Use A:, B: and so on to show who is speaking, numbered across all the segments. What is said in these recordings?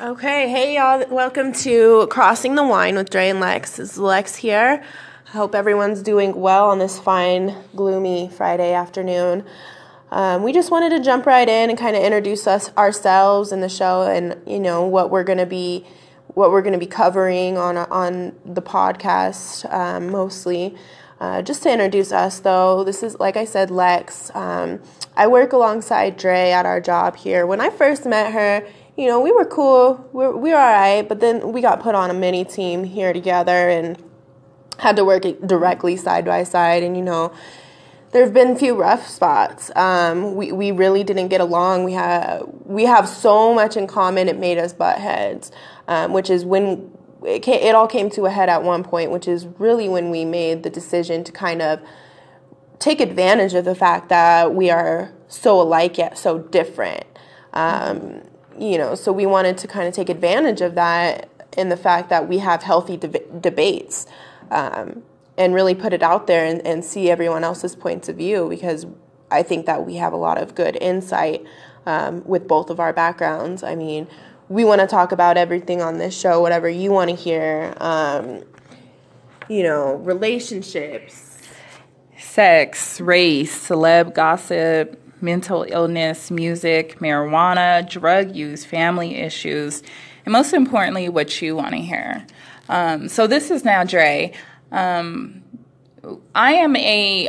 A: Okay, hey y'all, welcome to Crossing the Wine with Dre and Lex. Is Lex here. I hope everyone's doing well on this fine, gloomy Friday afternoon. Um, we just wanted to jump right in and kind of introduce us ourselves and the show, and you know what we're gonna be, what we're gonna be covering on on the podcast um, mostly. Uh, just to introduce us, though, this is like I said, Lex. Um, I work alongside Dre at our job here. When I first met her, you know, we were cool. We were, we were all right, but then we got put on a mini team here together and had to work directly side by side. And, you know, there have been a few rough spots. Um, we, we really didn't get along. We have, we have so much in common, it made us butt heads, um, which is when it, it all came to a head at one point, which is really when we made the decision to kind of take advantage of the fact that we are so alike yet so different. Um, you know, so we wanted to kind of take advantage of that in the fact that we have healthy deb- debates um, and really put it out there and, and, see everyone else's points of view because I think that we have a lot of good insight um, with both of our backgrounds. I mean, we want to talk about everything on this show, whatever you want to hear. Um, you know, relationships,
B: sex, race, celeb gossip mental illness, music, marijuana, drug use, family issues, and most importantly, what you want to hear. Um, so this is now Dre. Um, I am a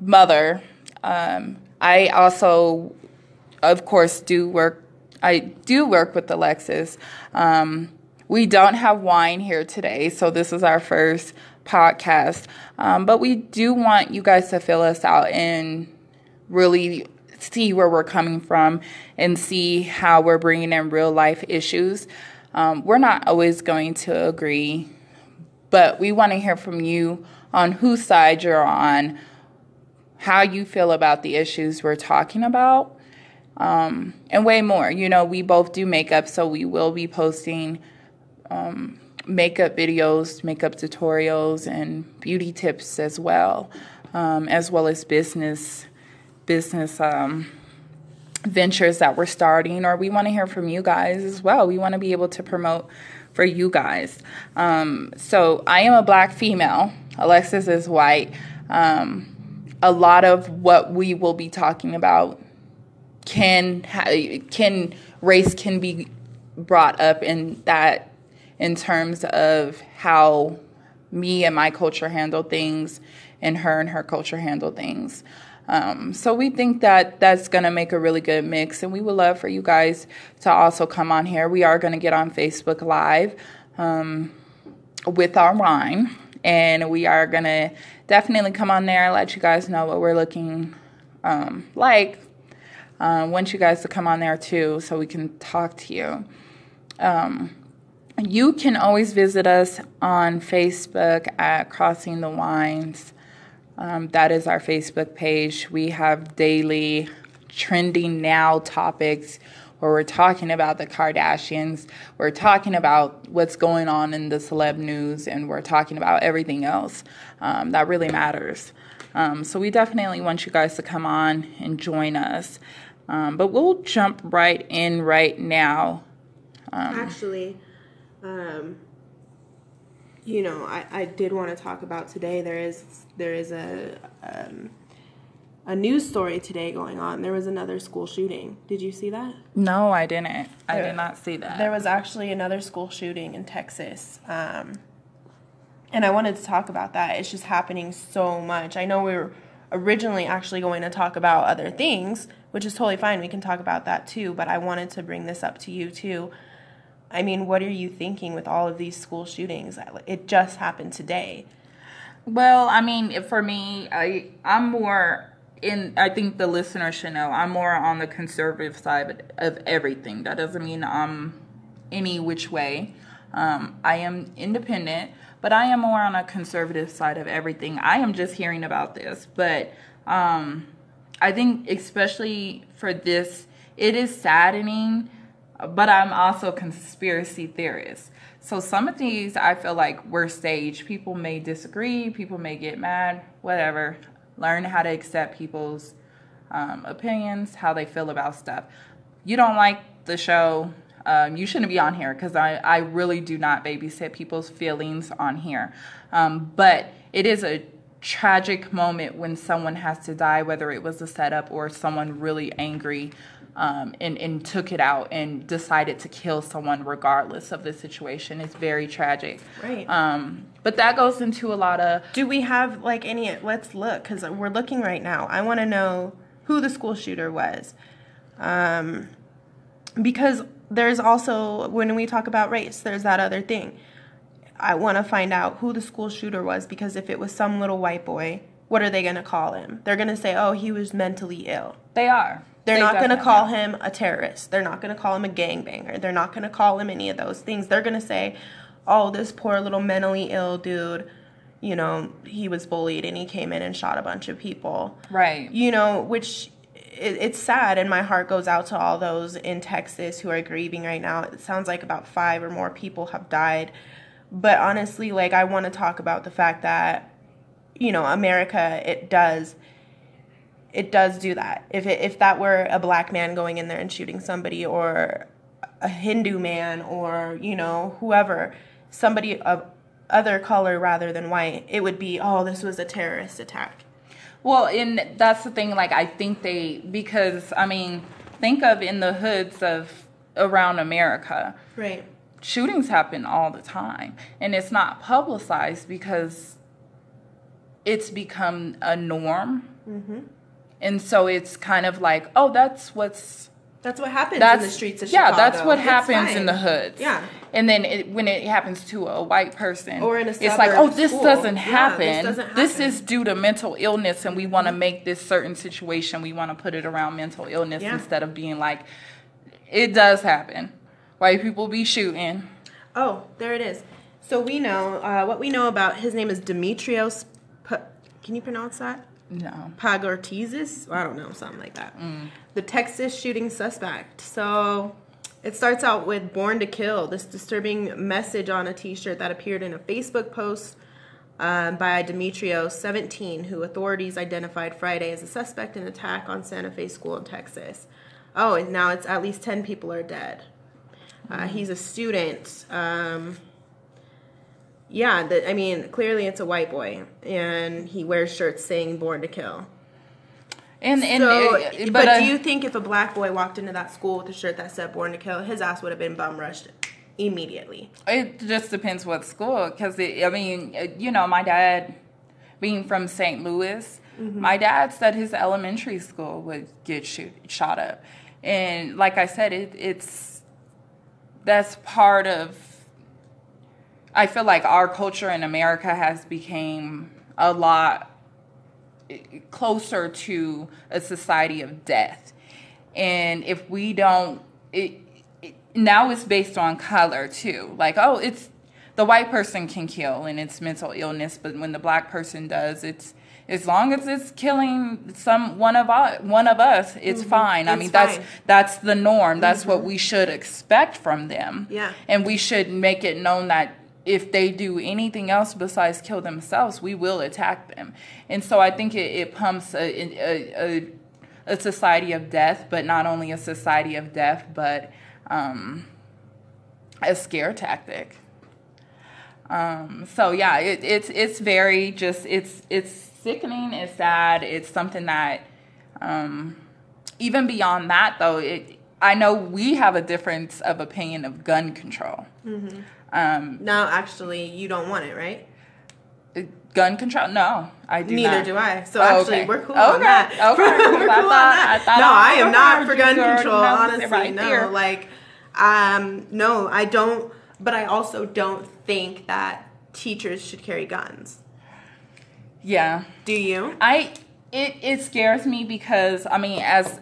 B: mother. Um, I also, of course, do work. I do work with Alexis. Um, we don't have wine here today, so this is our first podcast. Um, but we do want you guys to fill us out and really see where we're coming from and see how we're bringing in real life issues. Um, we're not always going to agree, but we want to hear from you on whose side you're on, how you feel about the issues we're talking about, um, and way more. You know, we both do makeup, so we will be posting um, makeup videos, makeup tutorials, and beauty tips as well, um, as well as business business um, ventures that we're starting, or we want to hear from you guys as well. We want to be able to promote for you guys. Um, so I am a black female. Alexis is white. Um, a lot of what we will be talking about can can race can be brought up in that in terms of how me and my culture handle things and her and her culture handle things. Um, so we think that that's going to make a really good mix, and we would love for you guys to also come on here. We are going to get on Facebook Live um, with our wine, and we are going to definitely come on there let you guys know what we're looking um, like. Uh, want you guys to come on there too, so we can talk to you. Um, you can always visit us on Facebook at Crossing the Wines. Um, that is our Facebook page. We have daily trending now topics where we're talking about the Kardashians, we're talking about what's going on in the celeb news, and we're talking about everything else um, that really matters. Um, so we definitely want you guys to come on and join us. Um, but we'll jump right in right now.
A: Um, Actually, um, you know, I, I did want to talk about today. There is there is a um, a news story today going on. There was another school shooting. Did you see that?
B: No, I didn't. I there, did not see that.
A: There was actually another school shooting in Texas. Um, and I wanted to talk about that. It's just happening so much. I know we were originally actually going to talk about other things, which is totally fine. We can talk about that too, but I wanted to bring this up to you too I mean, what are you thinking with all of these school shootings? It just happened today.
B: Well, I mean, for me, I I'm more in. I think the listener should know I'm more on the conservative side of everything. That doesn't mean I'm any which way. Um, I am independent, but I am more on a conservative side of everything. I am just hearing about this, but um, I think especially for this, it is saddening but I'm also a conspiracy theorist. So some of these I feel like were staged. People may disagree, people may get mad, whatever. Learn how to accept people's um, opinions, how they feel about stuff. You don't like the show, Um, you shouldn't be on here because I, I really do not babysit people's feelings on here. Um, but it is a tragic moment when someone has to die, whether it was a setup or someone really angry um, and, and took it out and decided to kill someone regardless of the situation. It's very tragic.
A: Right.
B: Um, but that goes into a lot of.
A: Do we have like any? Let's look because we're looking right now. I want to know who the school shooter was, um, because there's also when we talk about race, there's that other thing. I want to find out who the school shooter was because if it was some little white boy, what are they going to call him? They're going to say, "Oh, he was mentally ill."
B: They are.
A: They're
B: They
A: not going to call him a terrorist. They're not going to call him a gangbanger. They're not going to call him any of those things. They're going to say, "Oh, this poor little mentally ill dude, you know, he was bullied and he came in and shot a bunch of people."
B: Right.
A: You know, which it, it's sad and my heart goes out to all those in Texas who are grieving right now. It sounds like about 5 or more people have died. But honestly, like I want to talk about the fact that you know, America it does it does do that. If it, if that were a black man going in there and shooting somebody, or a Hindu man, or you know whoever, somebody of other color rather than white, it would be oh this was a terrorist attack.
B: Well, and that's the thing. Like, I think they because I mean, think of in the hoods of around America,
A: Right.
B: shootings happen all the time, and it's not publicized because it's become a norm,
A: Mm-hmm.
B: And so it's kind of like, oh, that's what's
A: That's what happens
B: that's
A: in the streets of
B: yeah,
A: Chicago.
B: that's what
A: It's
B: happens
A: fine.
B: in the hoods.
A: Yeah.
B: and then it, when it happens to a white person,
A: Or in a
B: it's like, oh, this doesn't
A: Yeah,
B: happen.
A: this doesn't
B: This
A: happen. Mm-hmm.
B: is due to mental illness, and we want to make this certain situation. We want to put it around mental illness
A: Yeah.
B: instead of being like, it does happen. White people be shooting.
A: Oh, there it is. So we know uh, what we know about his name is Demetrios. Pa- Can you pronounce that?
B: No.
A: Pagortizis? I don't know, something like that. The Texas shooting suspect. So it starts out with Born to Kill, this disturbing message on a t shirt that appeared in a Facebook post um, by Demetrios, 17, who authorities identified Friday as a suspect in attack on Santa Fe School in Texas. Oh, and now it's at least 10 people are dead. Uh, he's a student. Um, yeah, the, I mean, clearly it's a white boy, and he wears shirts saying "Born to Kill."
B: And and
A: so,
B: uh,
A: but,
B: but, uh,
A: do you think if a black boy walked into that school with a shirt that said "Born to Kill," his ass would have been bum rushed immediately?
B: It just depends what school, because I mean, uh, you know, my dad, being from St. Louis, my dad said his elementary school would get shoot shot up, and like I said, it, it's that's part of. I feel like our culture in America has become a lot eh, closer to a society of death. And if we don't, it, it, now it's based on color too. Like, oh, it's the white person can kill and it's mental illness, but when the black person does, it's as long as it's killing some one of us, one of us, it's mm-hmm. fine. I
A: It's
B: mean, that's
A: fine.
B: that's the norm. That's what mm-hmm. we should expect from them.
A: Yeah.
B: And we should make it known that if they do anything else besides kill themselves, we will attack them. And so I think it, it pumps a, a, a, a society of death, but not only a society of death, but um, a scare tactic. Um, so yeah, it, it's it's very just it's it's sickening. It's sad. It's something that um, even beyond that though, it I know we have a difference of opinion of gun control. Um,
A: No, actually, you don't want it, right?
B: gun control? No, I do
A: Neither
B: not.
A: do I. So
B: Oh,
A: actually,
B: okay.
A: we're cool
B: Okay,
A: on that.
B: okay.
A: we're cool
B: I thought-
A: that.
B: I thought
A: no,
B: I
A: I am not for gun control. Honestly,
B: right
A: no.
B: there.
A: Like, um, no, I don't. But I also don't think that teachers should carry guns.
B: Yeah.
A: Do you?
B: I it it scares me because I mean as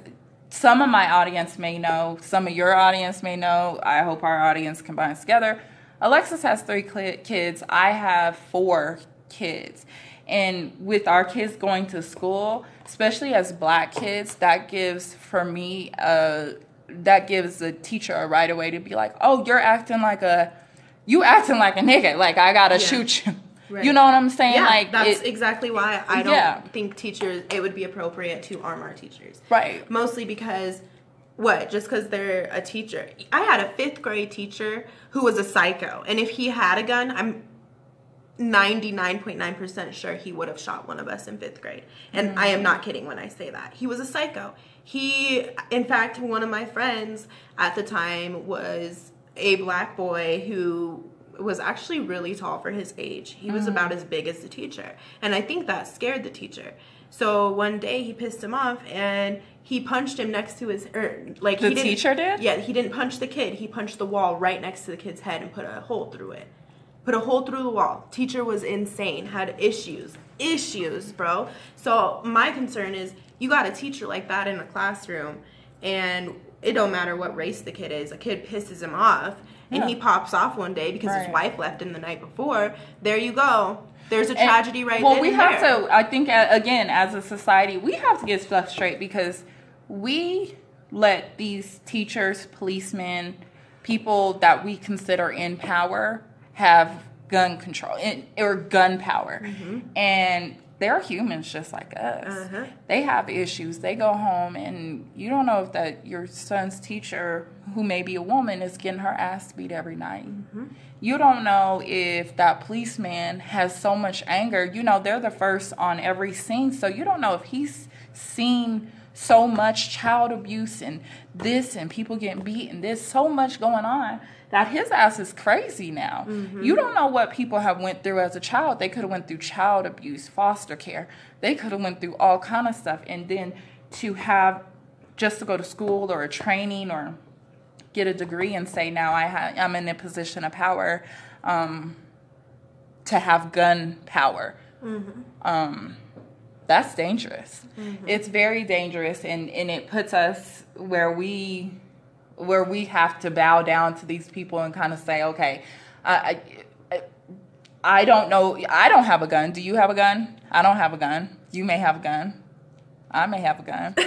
B: some of my audience may know, some of your audience may know. I hope our audience combines together. Alexis has three kids. I have four kids. And with our kids going to school, especially as black kids, that gives for me a that gives the teacher a right away to be like, "Oh, you're acting like a you acting like a nigga. Like I got to
A: Yeah.
B: shoot you."
A: Right.
B: You know what I'm saying?
A: Yeah,
B: like
A: that's
B: it-
A: exactly why I don't
B: Yeah.
A: think teachers. It would be appropriate to arm our teachers.
B: right.
A: Mostly because What? Just because they're a teacher? I had a fifth grade teacher who was a psycho, and if he had a gun, I'm 99.9% sure he would have shot one of us in fifth grade. And mm-hmm. I am not kidding when I say that. He was a psycho. He, in fact, one of my friends at the time was a black boy who was actually really tall for his age. He was mm-hmm. about as big as the teacher. And I think that scared the teacher. So one day he pissed him off and he punched him next to his or like
B: the
A: he
B: teacher did.
A: Yeah, he didn't punch the kid. He punched the wall right next to the kid's head and put a hole through it. Put a hole through the wall. Teacher was insane. Had issues. Issues, bro. So my concern is you got a teacher like that in a classroom and it don't matter what race the kid is. A kid pisses him off and yeah. he pops off one day because right. his wife left him the night before. There you go. There's a tragedy and, right
B: well, we have there. to. I think again, as a society, we have to get stuff straight because we let these teachers, policemen, people that we consider in power have gun control in, or gun power, mm-hmm. and they're humans just like us. Uh-huh. They have issues. They go home, and you don't know if that your son's teacher, who may be a woman, is getting her ass beat every night. Mm-hmm. You don't know if that policeman has so much anger. You know, they're the first on every scene, so you don't know if he's seen so much child abuse and this and people getting beat and there's so much going on that his ass is crazy now. Mm-hmm. You don't know what people have went through as a child. They could have went through child abuse, foster care. They could have went through all kind of stuff, and then to have just to go to school or a training or get a degree and say now I ha- I'm in a position of power um, to have gun power. Mm-hmm. Um, that's dangerous. Mm-hmm. It's very dangerous, and, and it puts us where we where we have to bow down to these people and kind of say, okay, I, I, I don't know. I don't have a gun. Do you have a gun? I don't have a gun. You may have a gun. I may have a gun.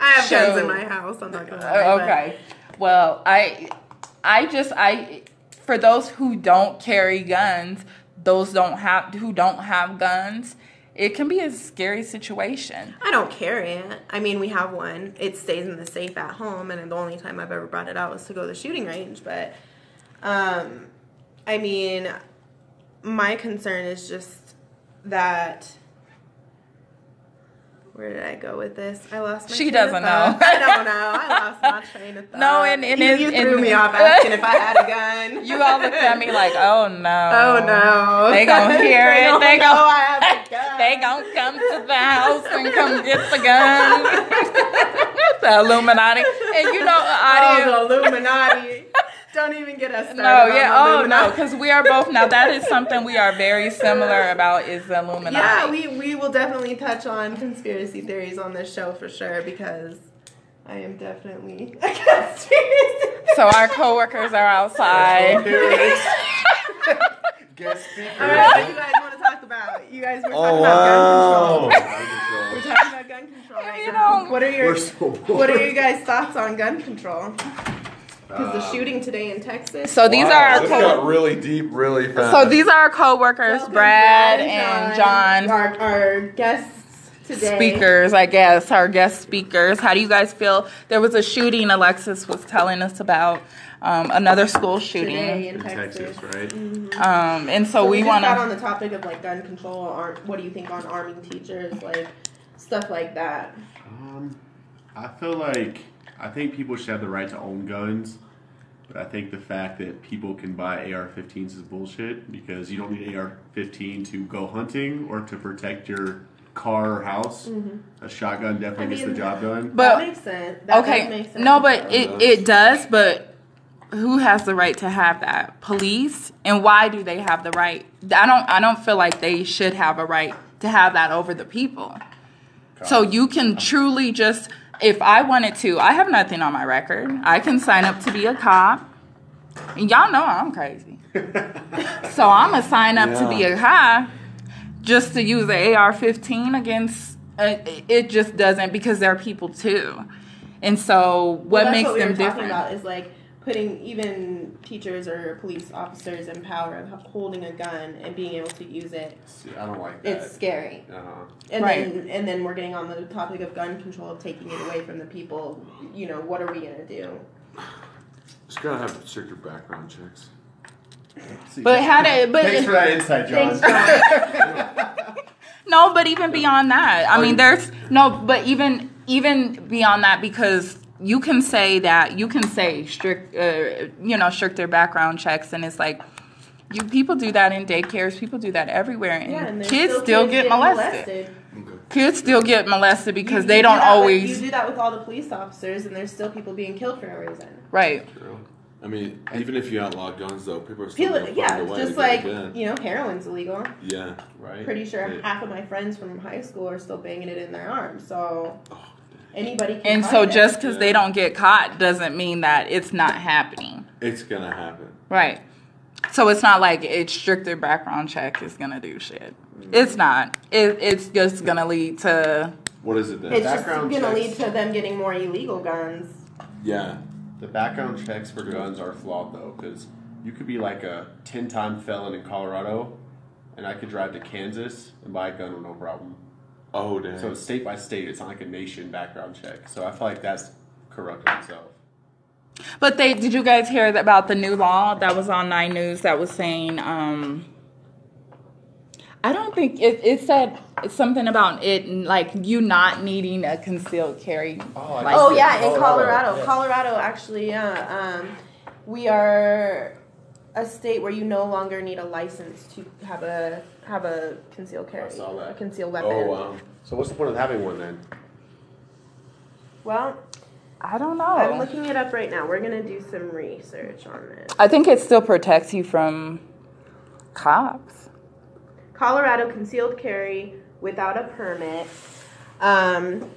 A: I have so, guns in my house. I'm not gonna lie.
B: Okay. But. Well, I, I just I, for those who don't carry guns, those don't have who don't have guns it can be a scary situation.
A: I don't carry it. I mean, we have one. It stays in the safe at home, and the only time I've ever brought it out was to go to the shooting range. But, um, I mean, my concern is just that where did I go with this? I lost my
B: She doesn't know.
A: I don't know. I lost my train of thought.
B: No, and, and
A: you,
B: you
A: threw me off asking if I had a gun.
B: You all looked at me like, oh no.
A: Oh no.
B: They gonna hear
A: they
B: it.
A: They gonna I have a gun.
B: They gonna come to the house and come get the gun. the Illuminati. And you know, the audience.
A: Oh, the Illuminati. Don't even get us started.
B: No, yeah, oh no, because we are both now. That is something we are very similar about is the Illuminati.
A: Yeah, we we will definitely touch on conspiracy theories on this show for sure because I am definitely a conspiracy.
B: So our coworkers are outside.
A: Guest speaker. All right, what you guys want to talk about? You guys were talking oh, wow. about gun control. We're talking about gun control right you. Know, what are your so What are your guys' thoughts on gun control? Because the shooting today in Texas.
B: So these wow, are our
C: this co- got really deep, really fast.
B: So these are our co-workers, Brad, Brad and John.
A: John. Our, our guests today.
B: Speakers, I guess, our guest speakers. How do you guys feel? There was a shooting Alexis was telling us about. Um, another school shooting
A: today in Texas,
C: Texas right?
B: Mm-hmm. Um, and so,
A: so
B: we, we want to.
A: on the topic of like gun control. Or what do you think on arming teachers, like stuff like that?
C: Um, I feel like I think people should have the right to own guns, but I think the fact that people can buy AR-15s is bullshit because you don't need an AR-15 to go hunting or to protect your car or house. Mm-hmm. A shotgun definitely I mean, gets the job done.
A: But that makes sense. That
B: okay,
A: make sense.
B: no, but it, it does. But who has the right to have that? Police, and why do they have the right? I don't. I don't feel like they should have a right to have that over the people. So you can truly just if I wanted to, I have nothing on my record. I can sign up to be a cop. And y'all know I'm crazy. so I'm going to sign up yeah. to be a cop just to use the AR 15 against. Uh, it just doesn't because there are people too. And so what
A: well,
B: makes
A: what we
B: them different?
A: About is like putting even teachers or police officers in power of holding a gun and being able to use it.
C: See, I don't like that.
A: It's scary.
C: uh-huh.
A: And
B: Right.
A: then and then we're getting on the topic of gun control, of taking it away from the people. You know, what are we gonna do?
D: Just gotta have stricter background checks.
C: See,
B: But how to? But
C: Thanks for that insight, John.
A: Thanks, John.
B: No, but even beyond that, I mean, there's no, but even even beyond that, because you can say that you can say strict, uh, you know, stricter background checks, and it's like you people do that in daycares, people do that everywhere, and,
A: yeah, and
B: kids still,
A: kids
B: get
A: getting
B: molested. Kids still get molested because
A: You-
B: they don't
A: do that with-
B: always
A: you do that with all the police officers, and there's still people being killed for no reason.
B: right.
D: True. I mean, even if you outlaw guns, though, people are still
A: People,
D: gonna
A: yeah,
D: find a way
A: just
D: to
A: like you know, heroin's illegal.
D: Yeah.
C: right?
A: Pretty sure
D: Yeah.
A: half of my friends from high school are still banging it in their arms. So
D: Oh,
A: anybody can.
B: And so
A: it.
B: just because
D: Yeah.
B: they don't get caught doesn't mean that it's not happening,
D: it's gonna happen.
B: right? So it's not like it's stricter background check is gonna do shit. It's not. It, it's just gonna lead to
D: What is it then?
A: it's just
C: background
A: going to lead to them getting more illegal guns.
D: yeah.
C: The background checks for guns are flawed though, because you could be like a ten-time felon in Colorado, and I could drive to Kansas and buy a gun with no problem.
D: Oh damn.
C: So state by state. It's not like a nation background check. So I feel like that's corrupting itself.
B: But they did you guys hear about the new law that was on Nine News that was saying um I don't think it, it said something about it like you not needing a concealed carry.
C: Oh, I.
A: Oh yeah, in
C: Colorado,
A: Colorado.
C: yeah.
A: Colorado actually, yeah. Um, we are a state where you no longer need a license to have a have a concealed carry,
C: saw that.
A: a concealed weapon.
D: oh wow.
C: So what's the point of having one then?
A: Well,
B: I don't know.
A: I'm looking it up right now. We're gonna do some research on this.
B: I think it still protects you from cops.
A: Colorado concealed carry without a permit. Um,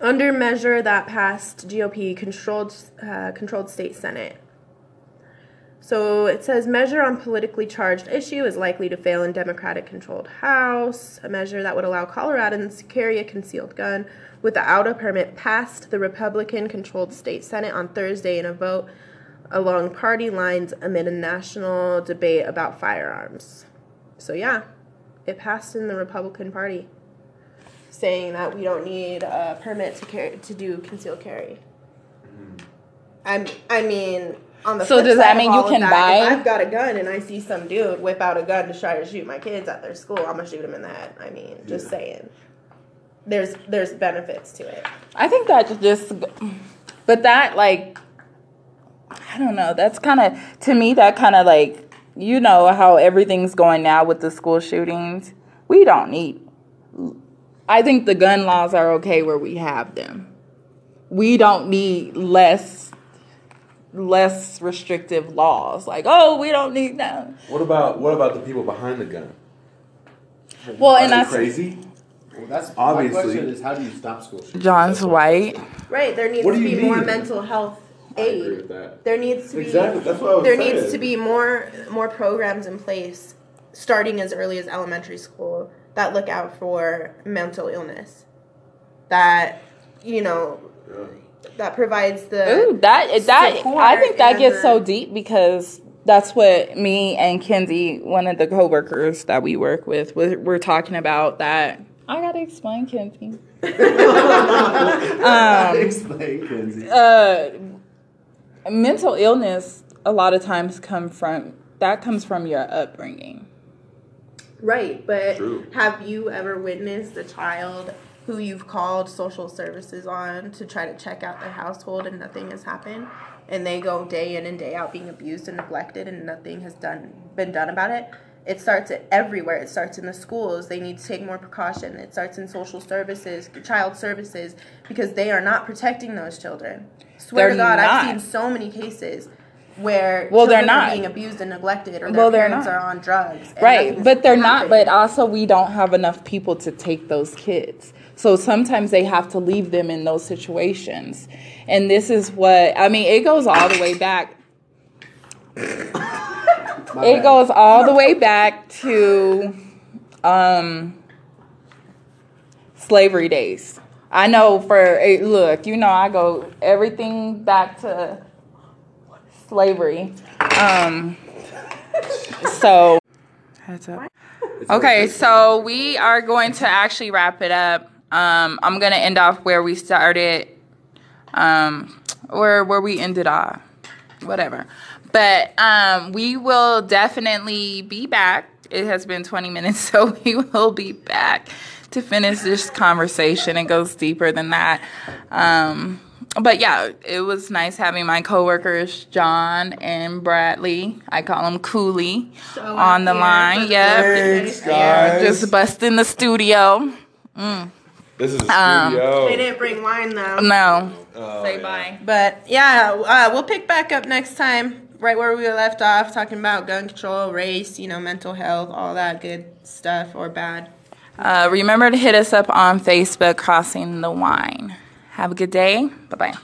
A: under measure that passed GOP controlled uh, controlled state senate. So it says measure on politically charged issue is likely to fail in Democratic controlled House. A measure that would allow Coloradans to carry a concealed gun without a permit passed the Republican controlled state senate on Thursday in a vote along party lines amid a national debate about firearms. So yeah, it passed in the Republican Party, saying that we don't need a permit to carry to do concealed carry. Mm-hmm. I'm. I mean, on the
B: So
A: flip
B: does that
A: side of
B: mean you can
A: that,
B: buy-
A: If I've got a gun and I see some dude whip out a gun to try to shoot my kids at their school, I'm gonna shoot him in the head. I mean, just saying. There's there's benefits to it.
B: I think that just, but that like, I don't know. That's kind of to me that kind of like you know how everything's going now with the school shootings. We don't need. I think the gun laws are okay where we have them. We don't need less less restrictive laws. Like, oh, we don't need that.
D: What about what about the people behind the gun?
B: Well,
D: Are
B: and that's
D: crazy?
C: Well, that's
D: Obviously.
C: My question is, how do you stop school shootings?
B: John's
C: That's
B: white.
A: Right. There needs
D: What
A: to
D: do you
A: be more mental health
D: I agree
A: aid.
D: with that.
A: There needs to be
D: Exactly, that's what I was
A: there
D: saying.
A: needs to be more more programs in place starting as early as elementary school that look out for mental illness. That you know
D: Yeah.
A: That provides the
B: Ooh, that that I think that gets
A: the-
B: so deep because that's what me and Kenzie, one of the coworkers that we work with, we're, we're talking about. That I gotta explain, Kenzie.
C: Explain, Kenzie.
B: Uh, mental illness a lot of times come from that comes from your upbringing.
A: Right, but
D: True.
A: have you ever witnessed a child who you've called social services on to try to check out their household and nothing has happened? And they go day in and day out being abused and neglected and nothing has done been done about it. It starts everywhere. It starts in the schools. They need to take more precaution. It starts in social services, child services, because they are not protecting those children. Swear
B: They're
A: to God, I've seen so many cases where
B: Well, they're
A: children are
B: not.
A: being abused and neglected, or their
B: Well, they're
A: parents
B: not.
A: are on drugs.
B: Right, but they're not. But also, we don't have enough people to take those kids. So sometimes they have to leave them in those situations. And this is what I mean. It goes all the way back. It goes all the way back to um, slavery days. I know for eh, look, you know, I go everything back to slavery. Um, so, heads up. Okay, so we are going to actually wrap it up. Um, I'm gonna end off where we started, um, or where we ended off, whatever. But um, we will definitely be back. It has been 20 minutes, so we will be back to finish this conversation. It goes deeper than that. Um, but yeah, it was nice having my coworkers John and Bradley. I call them Cooley
A: So
B: on the line. Yep, yeah, just busting the studio.
D: This is a
B: Um,
D: studio.
A: They didn't bring wine though.
B: No,
D: Oh,
B: say
D: yeah.
B: bye.
A: But yeah, uh, we'll pick back up next time, right where we left off, talking about gun control, race, you know, mental health, all that good stuff or bad.
B: Uh, remember to hit us up on Facebook, Crossing the Wine. Have a good day. Bye bye.